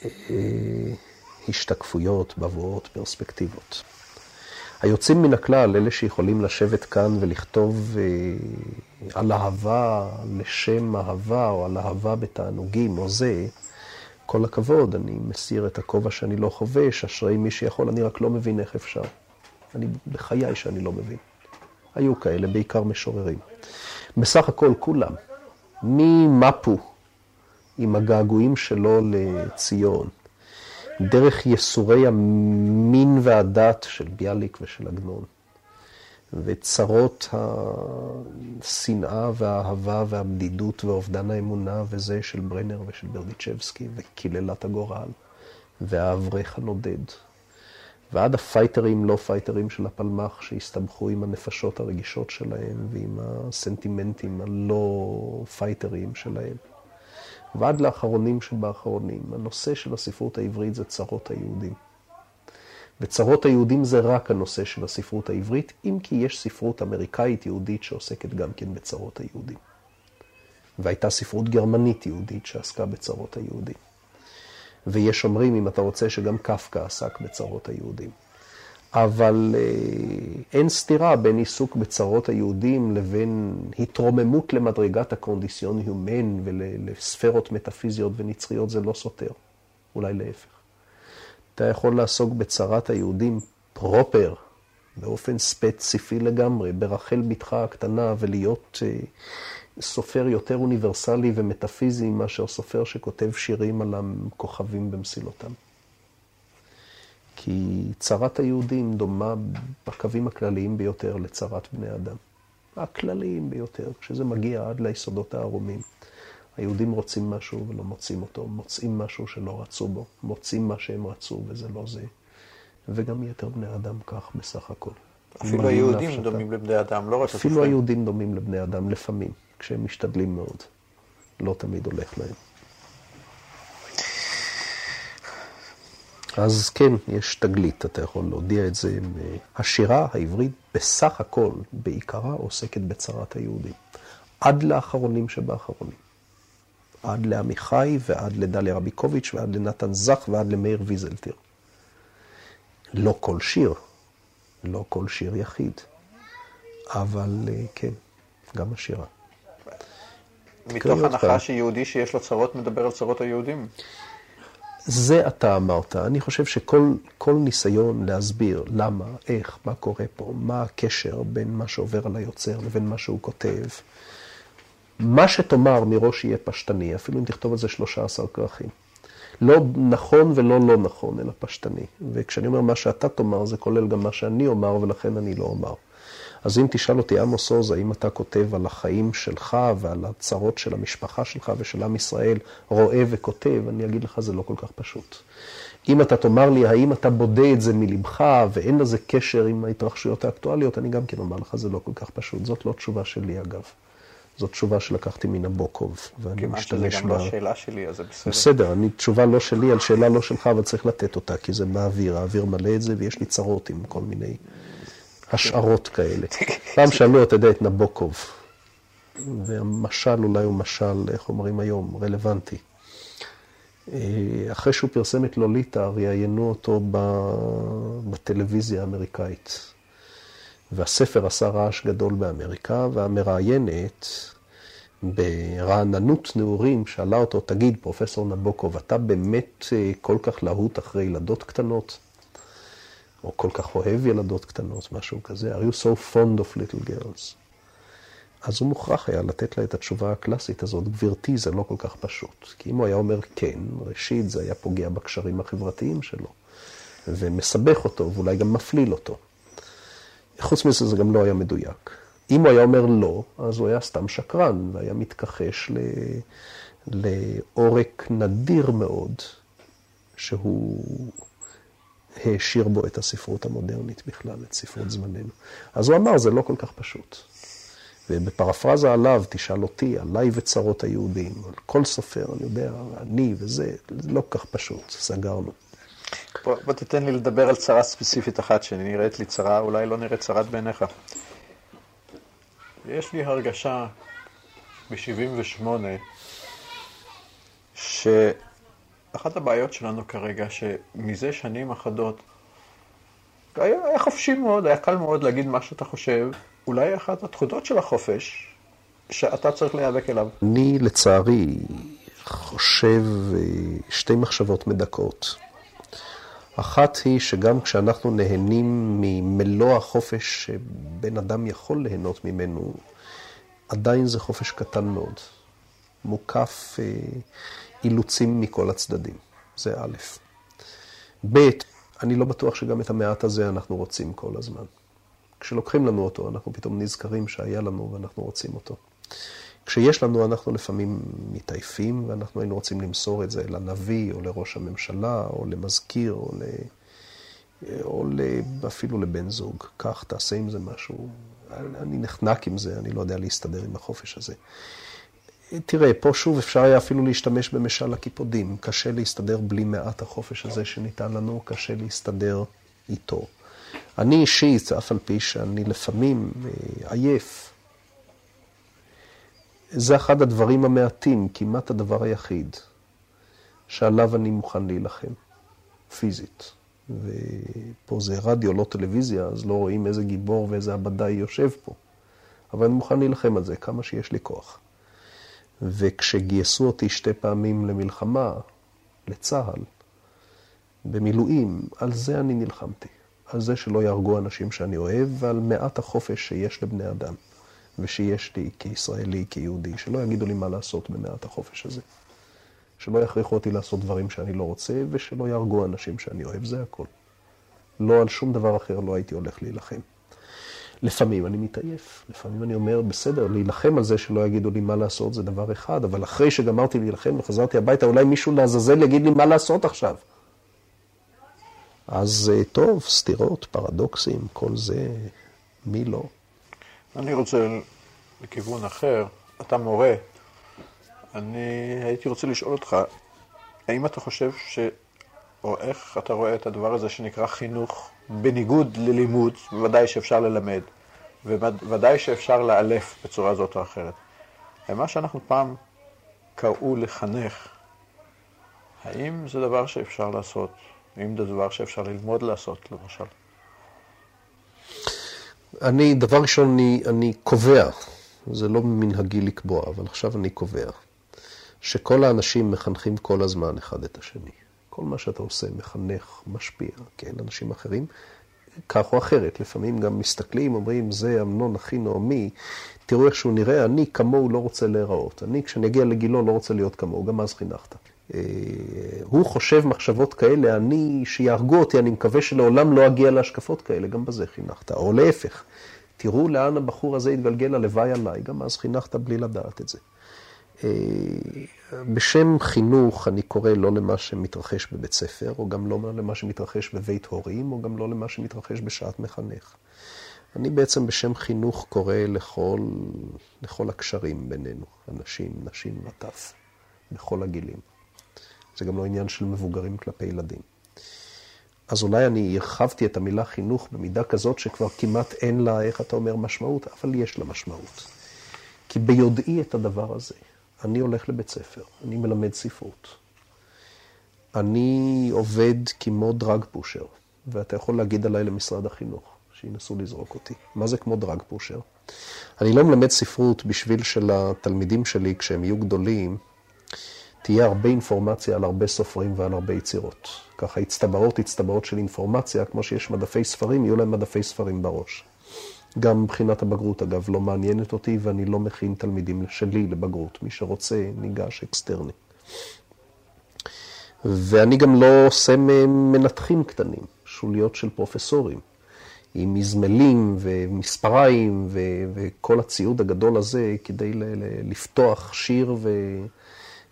אה, השתקפויות, בבואות, פרספקטיבות. היוצאים מן הכלל, אלה שיכולים לשבת כאן ולכתוב אה, על אהבה לשם אהבה, או על אהבה בתענוגים, או זה, כל הכבוד, אני מסיר את הכובע שאני לא חובש, אשרי מי שיכול, אני רק לא מבין איך אפשר. אני בחיי שאני לא מבין. היו כאלה, בעיקר משוררים. בסך הכל כולם, ממפו עם הגעגועים שלו לציון, דרך ייסורי המין והדת של ביאליק ושל עגנון, וצרות השנאה והאהבה והבדידות ואובדן האמונה וזה של ברנר ושל ברדיצ'בסקי, וקיללת הגורל, והאברך הנודד. ועד הפייטרים, לא פייטרים של הפלמ"ח, שהסתבכו עם הנפשות הרגישות שלהם ועם הסנטימנטים הלא פייטריים שלהם. ועד לאחרונים שבאחרונים. הנושא של הספרות העברית זה צרות היהודים. וצרות היהודים זה רק הנושא של הספרות העברית, אם כי יש ספרות אמריקאית יהודית שעוסקת גם כן בצרות היהודים. והייתה ספרות גרמנית יהודית שעסקה בצרות היהודים. ויש אומרים, אם אתה רוצה, שגם קפקא עסק בצרות היהודים. אבל אה, אין סתירה בין עיסוק בצרות היהודים לבין התרוממות למדרגת הקונדיסיון היומן ולספרות מטאפיזיות ונצחיות, זה לא סותר, אולי להפך. אתה יכול לעסוק בצרת היהודים פרופר, באופן ספציפי לגמרי, ברחל בתך הקטנה, ולהיות אה, סופר יותר אוניברסלי ומטאפיזי מאשר סופר שכותב שירים על הכוכבים במסילותם. כי צרת היהודים דומה בקווים הכלליים ביותר לצרת בני אדם. הכלליים ביותר, כשזה מגיע עד ליסודות הערומים. היהודים רוצים משהו ולא מוצאים אותו, מוצאים משהו שלא רצו בו, מוצאים מה שהם רצו וזה לא זה. וגם יתר בני אדם כך בסך הכל. אפילו היהודים להפשטה. דומים לבני אדם, לא רק אפילו היהודים דומים לבני אדם לפעמים, כשהם משתדלים מאוד. לא תמיד הולך להם. אז כן, יש תגלית, אתה יכול להודיע את זה. השירה העברית בסך הכל, בעיקרה, עוסקת בצרת היהודים. עד לאחרונים שבאחרונים. עד לעמיחי ועד לדליה רביקוביץ' ועד לנתן זך ועד למאיר ויזלטיר. לא כל שיר, לא כל שיר יחיד, אבל אה, כן, גם השירה. מתוך הנחה שיהודי שיש לו צרות מדבר על צרות היהודים. זה אתה אמרת. אני חושב שכל ניסיון להסביר למה, איך, מה קורה פה, מה הקשר בין מה שעובר על היוצר לבין מה שהוא כותב, מה שתאמר מראש יהיה פשטני, אפילו אם תכתוב על זה 13 כרכים. לא נכון ולא לא נכון, אלא פשטני. וכשאני אומר מה שאתה תאמר, זה כולל גם מה שאני אומר, ולכן אני לא אומר. אז אם תשאל אותי, עמוס עוז, האם אתה כותב על החיים שלך ועל הצרות של המשפחה שלך ושל עם ישראל, רואה וכותב, אני אגיד לך, זה לא כל כך פשוט. אם אתה תאמר לי, האם אתה בודה את זה מלבך ואין לזה קשר עם ההתרחשויות האקטואליות, אני גם כן אומר לך, זה לא כל כך פשוט. זאת לא תשובה שלי, אגב. זאת תשובה שלקחתי מן ואני משתמש בה... כיוון שזה גם לא השאלה שלי, אז זה בסדר. בסדר, אני, תשובה לא שלי על שאלה לא שלך, אבל צריך לתת אותה, כי זה באוויר, האוויר מלא את זה, ויש לי צרות עם כל מיני השערות כאלה. פעם שאלו, אתה יודע, את נבוקוב, והמשל אולי הוא משל, איך אומרים היום, רלוונטי. אה, אחרי שהוא פרסם את לוליטה, ראיינו אותו בטלוויזיה האמריקאית. והספר עשה רעש גדול באמריקה, והמראיינת, ברעננות נעורים, שאלה אותו, תגיד, פרופסור נבוקוב, אתה באמת אה, כל כך להוט אחרי ילדות קטנות? או כל כך אוהב ילדות קטנות, משהו כזה, are you so fond of little girls? אז הוא מוכרח היה לתת לה את התשובה הקלאסית הזאת, גברתי, זה לא כל כך פשוט. כי אם הוא היה אומר כן, ראשית זה היה פוגע בקשרים החברתיים שלו, ומסבך אותו, ואולי גם מפליל אותו. חוץ מזה זה גם לא היה מדויק. אם הוא היה אומר לא, אז הוא היה סתם שקרן, והיה מתכחש ל... לעורק נדיר מאוד, שהוא העשיר בו את הספרות המודרנית בכלל, את ספרות זמננו. אז הוא אמר, זה לא כל כך פשוט. ובפרפרזה עליו, תשאל אותי, עליי וצרות היהודים, על כל סופר, אני יודע, אני וזה, זה לא כל כך פשוט, סגרנו. בוא, בוא תיתן לי לדבר על צרה ספציפית אחת שנראית לי צרה, אולי לא נראית צרת בעיניך. יש לי הרגשה ב-78 שאחת הבעיות שלנו כרגע, שמזה שנים אחדות, היה, היה חופשי מאוד, היה קל מאוד להגיד מה שאתה חושב, אולי אחת התכונות של החופש, שאתה צריך להיאבק אליו. אני, לצערי, חושב אה, שתי מחשבות מדכאות. אחת היא שגם כשאנחנו נהנים ממלוא החופש שבן אדם יכול ליהנות ממנו, עדיין זה חופש קטן מאוד, מוקף אה, אילוצים מכל הצדדים. זה א'. ב', אני לא בטוח שגם את המעט הזה אנחנו רוצים כל הזמן. כשלוקחים לנו אותו, אנחנו פתאום נזכרים שהיה לנו ואנחנו רוצים אותו. כשיש לנו, אנחנו לפעמים מתעייפים, ואנחנו היינו רוצים למסור את זה לנביא, או לראש הממשלה, או למזכיר, או, ל... או אפילו לבן זוג. קח, תעשה עם זה משהו. אני נחנק עם זה, אני לא יודע להסתדר עם החופש הזה. תראה, פה שוב אפשר היה אפילו להשתמש במשל הקיפודים. קשה להסתדר בלי מעט החופש הזה שניתן לנו, קשה להסתדר איתו. אני אישית, אף על פי שאני לפעמים אה, עייף, זה אחד הדברים המעטים, כמעט הדבר היחיד, שעליו אני מוכן להילחם, פיזית. ופה זה רדיו, לא טלוויזיה, אז לא רואים איזה גיבור ואיזה עבדאי יושב פה. אבל אני מוכן להילחם על זה כמה שיש לי כוח. וכשגייסו אותי שתי פעמים למלחמה, לצה"ל, במילואים, על זה אני נלחמתי. על זה שלא יהרגו אנשים שאני אוהב, ועל מעט החופש שיש לבני אדם, ושיש לי כישראלי, כיהודי, שלא יגידו לי מה לעשות במעט החופש הזה. שלא יכריחו אותי לעשות דברים שאני לא רוצה, ושלא יהרגו אנשים שאני אוהב, זה הכל. לא על שום דבר אחר לא הייתי הולך להילחם. לפעמים אני מתעייף, לפעמים אני אומר, בסדר, להילחם על זה שלא יגידו לי מה לעשות זה דבר אחד, אבל אחרי שגמרתי להילחם וחזרתי הביתה, אולי מישהו לעזאזל יגיד לי מה לעשות עכשיו. אז אה, טוב, סתירות, פרדוקסים, כל זה, מי לא? אני רוצה לכיוון אחר, אתה מורה, אני הייתי רוצה לשאול אותך, האם אתה חושב ש... או איך אתה רואה את הדבר הזה שנקרא חינוך בניגוד ללימוד, בוודאי שאפשר ללמד, ובוודאי שאפשר לאלף בצורה זאת או אחרת. ומה שאנחנו פעם קראו לחנך, האם זה דבר שאפשר לעשות? האם זה דבר שאפשר ללמוד לעשות, למשל? אני, דבר ראשון, אני, אני קובע, זה לא מנהגי לקבוע, אבל עכשיו אני קובע, שכל האנשים מחנכים כל הזמן אחד את השני. כל מה שאתה עושה מחנך, משפיע, כן, אנשים אחרים, כך או אחרת. לפעמים גם מסתכלים, אומרים, זה אמנון אחי נעמי, תראו איך שהוא נראה, אני כמוהו לא רוצה להיראות. אני, כשאני אגיע לגילו, לא רוצה להיות כמוהו, גם אז חינכת. אה, הוא חושב מחשבות כאלה, אני, שיהרגו אותי, אני מקווה שלעולם לא אגיע להשקפות כאלה, גם בזה חינכת. או להפך, תראו לאן הבחור הזה התגלגל הלוואי עליי, גם אז חינכת בלי לדעת את זה. אה, בשם חינוך אני קורא לא למה שמתרחש בבית ספר, או גם לא למה שמתרחש בבית הורים, או גם לא למה שמתרחש בשעת מחנך. אני בעצם בשם חינוך קורא לכל, לכל הקשרים בינינו, אנשים, נשים וטף, בכל הגילים. זה גם לא עניין של מבוגרים כלפי ילדים. אז אולי אני הרחבתי את המילה חינוך במידה כזאת שכבר כמעט אין לה, איך אתה אומר, משמעות, אבל יש לה משמעות. כי ביודעי את הדבר הזה, אני הולך לבית ספר, אני מלמד ספרות. אני עובד כמו דרג פושר, ואתה יכול להגיד עליי למשרד החינוך, שינסו לזרוק אותי. מה זה כמו דרג פושר? אני לא מלמד ספרות בשביל שלתלמידים שלי, כשהם יהיו גדולים, תהיה הרבה אינפורמציה על הרבה סופרים ועל הרבה יצירות. ככה הצטברות הצטברות של אינפורמציה, כמו שיש מדפי ספרים, יהיו להם מדפי ספרים בראש. גם מבחינת הבגרות, אגב, לא מעניינת אותי, ואני לא מכין תלמידים שלי לבגרות. מי שרוצה, ניגש אקסטרני. ואני גם לא עושה מנתחים קטנים, שוליות של פרופסורים, עם מזמלים ומספריים ו- וכל הציוד הגדול הזה, כדי לפתוח שיר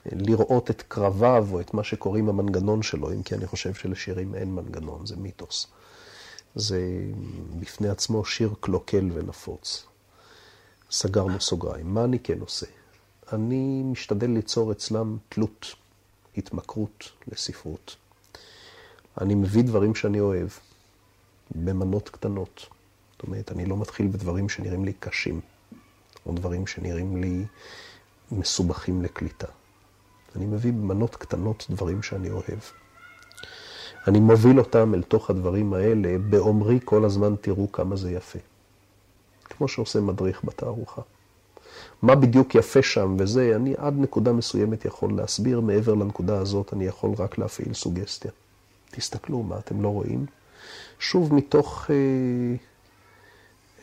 ולראות את קרביו או את מה שקוראים המנגנון שלו, אם כי אני חושב שלשירים אין מנגנון, זה מיתוס. זה בפני עצמו שיר קלוקל ונפוץ. סגרנו סוגריים. מה אני כן עושה? אני משתדל ליצור אצלם תלות, התמכרות לספרות. אני מביא דברים שאני אוהב במנות קטנות. זאת אומרת, אני לא מתחיל בדברים שנראים לי קשים, או דברים שנראים לי מסובכים לקליטה. אני מביא במנות קטנות דברים שאני אוהב. אני מוביל אותם אל תוך הדברים האלה, באומרי כל הזמן תראו כמה זה יפה. כמו שעושה מדריך בתערוכה. מה בדיוק יפה שם וזה, אני עד נקודה מסוימת יכול להסביר, מעבר לנקודה הזאת אני יכול רק להפעיל סוגסטיה. תסתכלו מה אתם לא רואים. שוב, מתוך אה,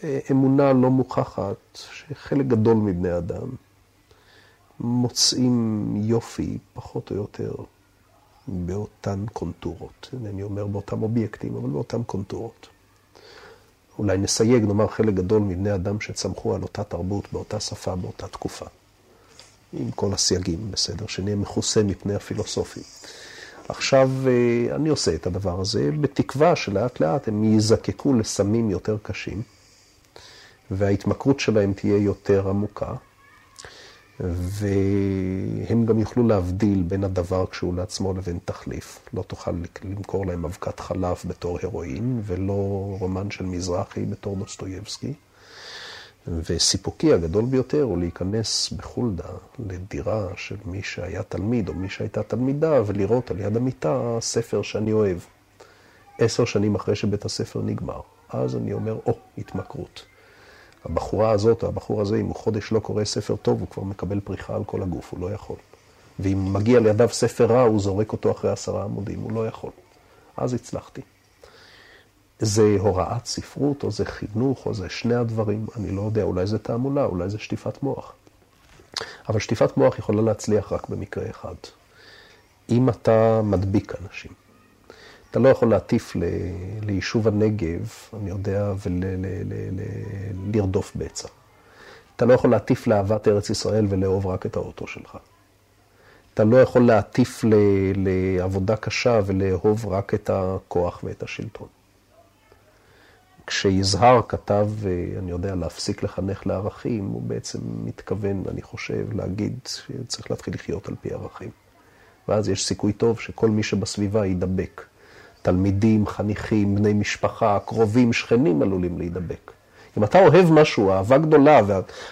אה, אמונה לא מוכחת, שחלק גדול מבני אדם מוצאים יופי, פחות או יותר, באותן קונטורות. אני אומר באותם אובייקטים, אבל באותן קונטורות. אולי נסייג, נאמר, חלק גדול מבני אדם שצמחו על אותה תרבות, באותה שפה, באותה תקופה. עם כל הסייגים, בסדר, שנהיה מכוסה מפני הפילוסופים. עכשיו, אה, אני עושה את הדבר הזה, בתקווה שלאט לאט הם יזקקו לסמים יותר קשים, וההתמכרות שלהם תהיה יותר עמוקה. והם גם יוכלו להבדיל בין הדבר כשהוא לעצמו לבין תחליף. לא תוכל למכור להם אבקת חלב בתור הרואין, ולא רומן של מזרחי בתור דוסטויבסקי. וסיפוקי הגדול ביותר הוא להיכנס בחולדה לדירה של מי שהיה תלמיד או מי שהייתה תלמידה, ולראות על יד המיטה ספר שאני אוהב. עשר שנים אחרי שבית הספר נגמר. אז אני אומר, או, oh, התמכרות. הבחורה הזאת או הבחור הזה, אם הוא חודש לא קורא ספר טוב, הוא כבר מקבל פריחה על כל הגוף, הוא לא יכול. ואם מגיע לידיו ספר רע, הוא זורק אותו אחרי עשרה עמודים, הוא לא יכול. אז הצלחתי. זה הוראת ספרות, או זה חינוך, או זה שני הדברים, אני לא יודע, אולי זה תעמולה, אולי זה שטיפת מוח. אבל שטיפת מוח יכולה להצליח רק במקרה אחד. אם אתה מדביק אנשים, אתה לא יכול להטיף ל... ליישוב הנגב, אני יודע, ולרדוף ול... בצע. אתה לא יכול להטיף לאהבת ארץ ישראל ולאהוב רק את האוטו שלך. אתה לא יכול להטיף ל... לעבודה קשה ולאהוב רק את הכוח ואת השלטון. כשיזהר כתב, אני יודע, להפסיק לחנך לערכים, הוא בעצם מתכוון, אני חושב, להגיד שצריך להתחיל לחיות על פי ערכים. ואז יש סיכוי טוב שכל מי שבסביבה יידבק. תלמידים, חניכים, בני משפחה, קרובים, שכנים עלולים להידבק. אם אתה אוהב משהו, אהבה גדולה,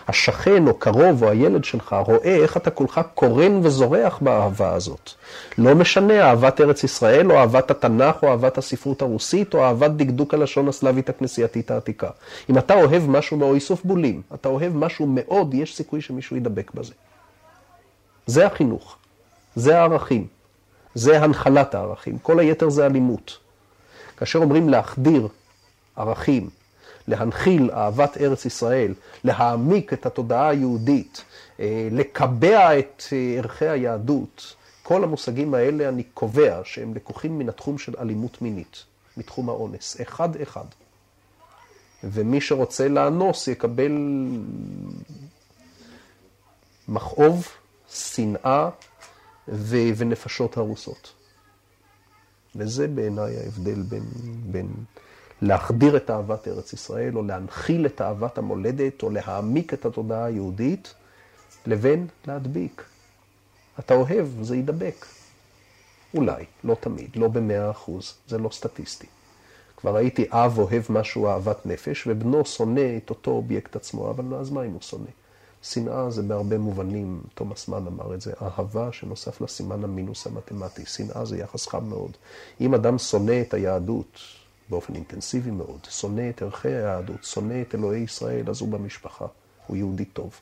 והשכן או קרוב או הילד שלך רואה איך אתה כולך קורן וזורח באהבה הזאת. לא משנה אהבת ארץ ישראל, או אהבת התנ"ך, או אהבת הספרות הרוסית, או אהבת דקדוק הלשון הסלאבית הכנסייתית העתיקה. אם אתה אוהב משהו מאו איסוף בולים, אתה אוהב משהו מאוד, יש סיכוי שמישהו ידבק בזה. זה החינוך, זה הערכים, זה הנחלת הערכים, כל היתר זה אלימות. כאשר אומרים להחדיר ערכים, להנחיל אהבת ארץ ישראל, להעמיק את התודעה היהודית, אה, לקבע את אה, ערכי היהדות, כל המושגים האלה אני קובע שהם לקוחים מן התחום של אלימות מינית, מתחום האונס, אחד-אחד. ומי שרוצה לאנוס יקבל מכאוב, שנאה ו- ונפשות הרוסות. וזה בעיניי ההבדל בין, בין להחדיר את אהבת ארץ ישראל, או להנחיל את אהבת המולדת, או להעמיק את התודעה היהודית, לבין להדביק. אתה אוהב, זה יידבק. אולי, לא תמיד, לא במאה אחוז, זה לא סטטיסטי. כבר הייתי אב אוהב משהו אהבת נפש, ובנו שונא את אותו אובייקט עצמו, אבל אז מה אם הוא שונא? שנאה זה בהרבה מובנים, תומאס מן אמר את זה, אהבה שנוסף לסימן המינוס המתמטי. שנאה זה יחס חם מאוד. אם אדם שונא את היהדות, באופן אינטנסיבי מאוד, שונא את ערכי היהדות, שונא את אלוהי ישראל, אז הוא במשפחה, הוא יהודי טוב.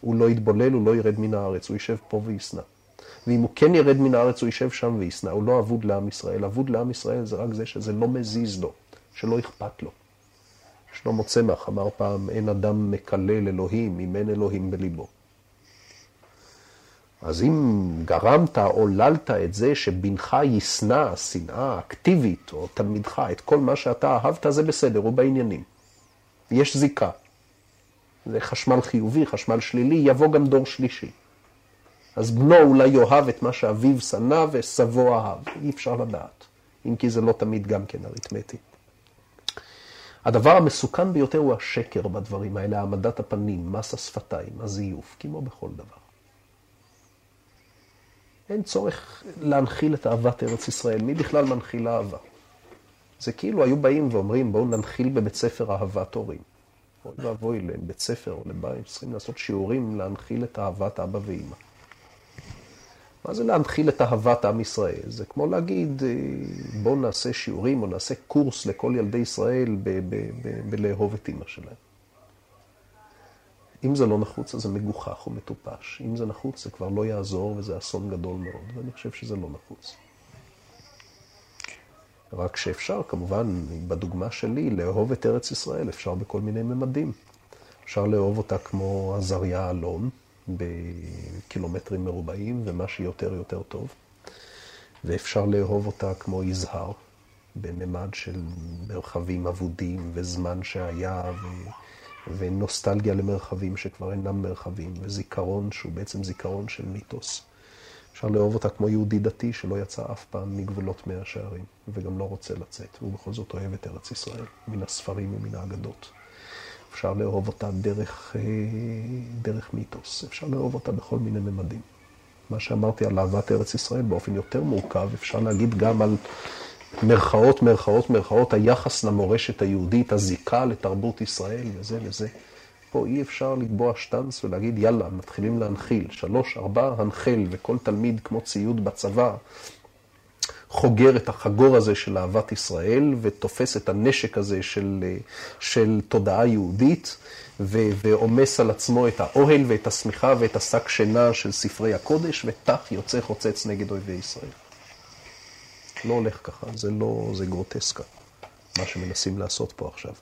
הוא לא יתבולל, הוא לא ירד מן הארץ, הוא יישב פה וישנא. ואם הוא כן ירד מן הארץ, הוא יישב שם וישנא, הוא לא אבוד לעם ישראל. אבוד לעם ישראל זה רק זה שזה לא מזיז לו, שלא אכפת לו. שלמה צמח אמר פעם, אין אדם מקלל אלוהים אם אין אלוהים בליבו. אז אם גרמת, עוללת את זה שבנך ישנא שנאה אקטיבית, או תלמידך, את כל מה שאתה אהבת, זה בסדר, הוא בעניינים. יש זיקה. זה חשמל חיובי, חשמל שלילי, יבוא גם דור שלישי. אז בנו אולי יאהב את מה שאביו שנא וסבו אהב, אי אפשר לדעת. אם כי זה לא תמיד גם כן אריתמטי. הדבר המסוכן ביותר הוא השקר בדברים האלה, העמדת הפנים, מס השפתיים, הזיוף, כמו בכל דבר. אין צורך להנחיל את אהבת ארץ ישראל. מי בכלל מנחיל אהבה? זה כאילו היו באים ואומרים, בואו ננחיל בבית ספר אהבת הורים. אוי ואבוי לבית ספר או לבית, צריכים לעשות שיעורים להנחיל את אהבת אבא ואימא. מה זה להנחיל את אהבת עם ישראל? זה כמו להגיד, אה, בואו נעשה שיעורים או נעשה קורס לכל ילדי ישראל בלאהוב את אימא שלהם. אם זה לא נחוץ, אז זה מגוחך או מטופש. אם זה נחוץ, זה כבר לא יעזור וזה אסון גדול מאוד, ואני חושב שזה לא נחוץ. רק שאפשר, כמובן, בדוגמה שלי, לאהוב את ארץ ישראל, אפשר בכל מיני ממדים. אפשר לאהוב אותה כמו עזריה אלון, בקילומטרים מרובעים, ומה שיותר יותר טוב. ואפשר לאהוב אותה כמו יזהר, בממד של מרחבים אבודים וזמן שהיה, ו... ונוסטלגיה למרחבים שכבר אינם מרחבים, וזיכרון שהוא בעצם זיכרון של מיתוס. אפשר לאהוב אותה כמו יהודי דתי שלא יצא אף פעם מגבולות מאה שערים, וגם לא רוצה לצאת, והוא בכל זאת אוהב את ארץ ישראל, מן הספרים ומן האגדות. אפשר לאהוב אותה דרך, אה, דרך מיתוס, אפשר לאהוב אותה בכל מיני ממדים. מה שאמרתי על אהבת ארץ ישראל באופן יותר מורכב, אפשר להגיד גם על מרכאות, מרכאות, מרכאות, היחס למורשת היהודית, הזיקה לתרבות ישראל וזה וזה. פה אי אפשר לקבוע שטנץ ולהגיד, יאללה, מתחילים להנחיל. שלוש, ארבע, הנחל, וכל תלמיד כמו ציוד בצבא, חוגר את החגור הזה של אהבת ישראל ותופס את הנשק הזה של, של תודעה יהודית ועומס על עצמו את האוהל ואת השמיכה ואת השק שינה של ספרי הקודש וטח יוצא חוצץ נגד אויבי ישראל. לא הולך ככה, זה לא, זה גרוטסקה, מה שמנסים לעשות פה עכשיו.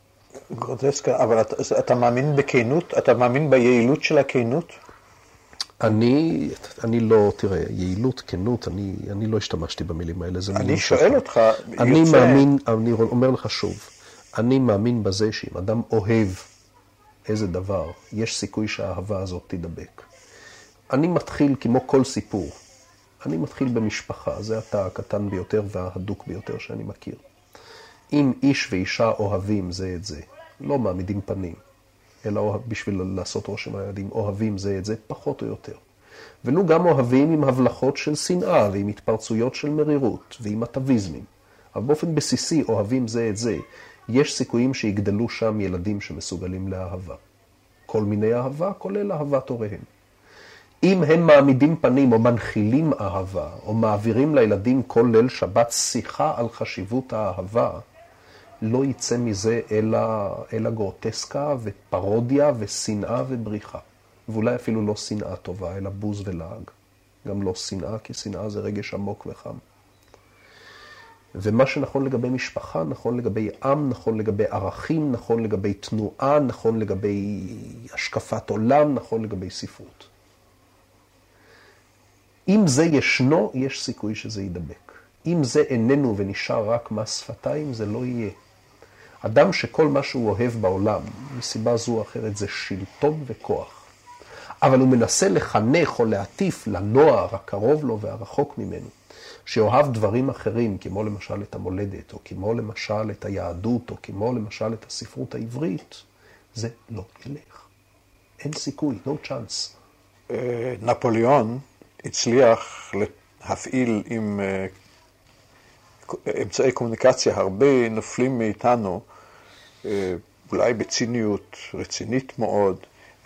גרוטסקה, אבל אתה, אתה מאמין בכנות? אתה מאמין ביעילות של הכנות? אני, אני לא, תראה, יעילות, כנות, אני, אני לא השתמשתי במילים האלה, זה אני שואל שלך. אותך, אני יוצא... מאמין, אני אומר לך שוב, אני מאמין בזה שאם אדם אוהב איזה דבר, יש סיכוי שהאהבה הזאת תידבק. אני מתחיל כמו כל סיפור. אני מתחיל במשפחה, זה התא הקטן ביותר וההדוק ביותר שאני מכיר. אם איש ואישה אוהבים זה את זה, לא מעמידים פנים, אלא בשביל לעשות רושם הילדים, אוהבים זה את זה פחות או יותר. ולו גם אוהבים עם הבלחות של שנאה ועם התפרצויות של מרירות ועם אטביזמים. אבל באופן בסיסי אוהבים זה את זה. יש סיכויים שיגדלו שם ילדים שמסוגלים לאהבה. כל מיני אהבה, כולל אהבת הוריהם. אם הם מעמידים פנים או מנחילים אהבה, או מעבירים לילדים כל ליל שבת שיחה על חשיבות האהבה, לא יצא מזה אלא, אלא גרוטסקה ופרודיה ושנאה ובריחה. ואולי אפילו לא שנאה טובה, אלא בוז ולעג. גם לא שנאה, כי שנאה זה רגש עמוק וחם. ומה שנכון לגבי משפחה, נכון לגבי עם, נכון לגבי ערכים, נכון לגבי תנועה, נכון לגבי השקפת עולם, נכון לגבי ספרות. אם זה ישנו, יש סיכוי שזה יידבק. אם זה איננו ונשאר רק מס שפתיים, זה לא יהיה. אדם שכל מה שהוא אוהב בעולם, מסיבה זו או אחרת, זה שלטון וכוח. אבל הוא מנסה לחנך או להטיף לנוער הקרוב לו והרחוק ממנו, שאוהב דברים אחרים, כמו למשל את המולדת, או כמו למשל את היהדות, או כמו למשל את הספרות העברית, זה לא ילך. אין סיכוי, no chance. אה, נפוליאון הצליח להפעיל עם אה, אמצעי קומוניקציה הרבה נופלים מאיתנו, אולי בציניות רצינית מאוד,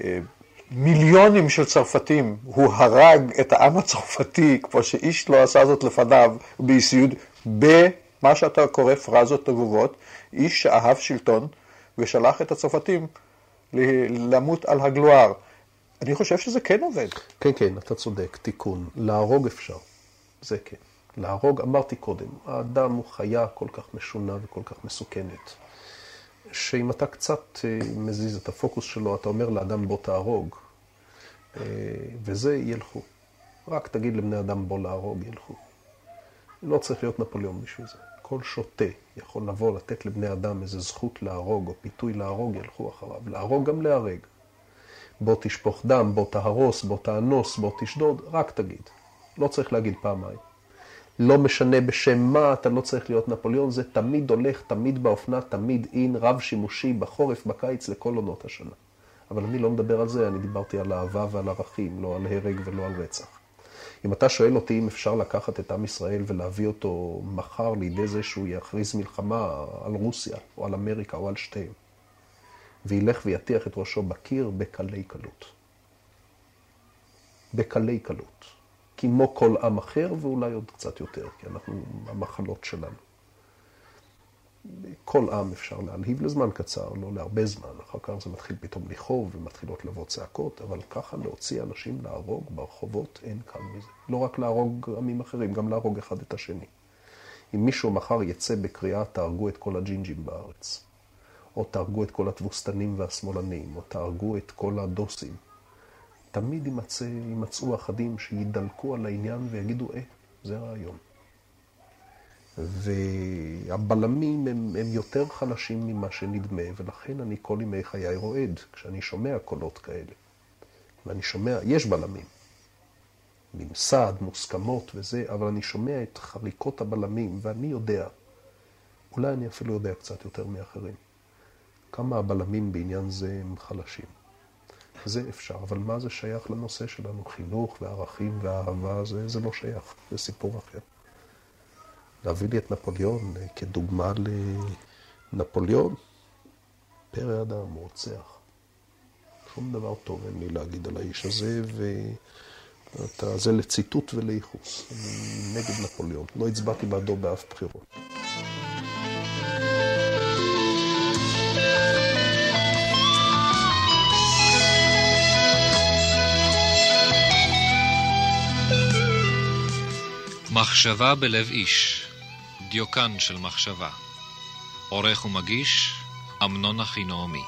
אה, מיליונים של צרפתים, הוא הרג את העם הצרפתי, כמו שאיש לא עשה זאת לפניו, באיסיות, במה שאתה קורא פרזות נבובות, איש שאהב שלטון ושלח את הצרפתים למות על הגלואר. אני חושב שזה כן עובד. כן, כן, אתה צודק, תיקון. להרוג אפשר, זה כן. להרוג, אמרתי קודם, האדם הוא חיה כל כך משונה וכל כך מסוכנת, שאם אתה קצת אה, מזיז את הפוקוס שלו, אתה אומר לאדם בוא תהרוג, אה, וזה ילכו. רק תגיד לבני אדם בוא להרוג, ילכו. לא צריך להיות נפוליאון בשביל זה. כל שוטה יכול לבוא, לתת לבני אדם איזו זכות להרוג או פיתוי להרוג, ילכו אחריו. להרוג גם להרג. בוא תשפוך דם, בוא תהרוס, בוא תאנוס, בוא תשדוד, רק תגיד. לא צריך להגיד פעמיים. לא משנה בשם מה, אתה לא צריך להיות נפוליאון, זה תמיד הולך, תמיד באופנה, תמיד אין, רב שימושי, בחורף, בקיץ, לכל עונות השנה. אבל אני לא מדבר על זה, אני דיברתי על אהבה ועל ערכים, לא על הרג ולא על רצח. אם אתה שואל אותי אם אפשר לקחת את עם ישראל ולהביא אותו מחר לידי זה שהוא יכריז מלחמה על רוסיה, או על אמריקה, או על שתיהם, וילך ויטיח את ראשו בקיר בקלי קלות. בקלי קלות. כמו כל עם אחר, ואולי עוד קצת יותר, כי אנחנו, המחלות שלנו. כל עם אפשר להלהיב לזמן קצר, לא להרבה זמן, אחר כך זה מתחיל פתאום לכאוב ומתחילות לבוא צעקות, אבל ככה להוציא אנשים להרוג ברחובות, אין קל מזה. לא רק להרוג עמים אחרים, גם להרוג אחד את השני. אם מישהו מחר יצא בקריאה, תהרגו את כל הג'ינג'ים בארץ, או תהרגו את כל התבוסתנים והשמאלנים, או תהרגו את כל הדוסים, תמיד יימצא, יימצאו אחדים שידלקו על העניין ויגידו, אה, זה רעיון. והבלמים הם, הם יותר חלשים ממה שנדמה, ולכן אני כל ימי חיי רועד כשאני שומע קולות כאלה. ואני שומע, יש בלמים, ממסד, מוסכמות וזה, אבל אני שומע את חריקות הבלמים, ואני יודע, אולי אני אפילו יודע קצת יותר מאחרים, כמה הבלמים בעניין זה הם חלשים. זה אפשר, אבל מה זה שייך לנושא שלנו? חינוך וערכים ואהבה, זה, זה לא שייך, זה סיפור אחר. להביא לי את נפוליאון אה, כדוגמה לנפוליאון, פרא אדם, רוצח. שום דבר טוב אין לי להגיד על האיש הזה, אתה, זה לציטוט ולייחוס. אני נגד נפוליאון. לא הצבעתי בעדו באף בחירות. מחשבה בלב איש, דיוקן של מחשבה. עורך ומגיש, אמנון אחינועמי.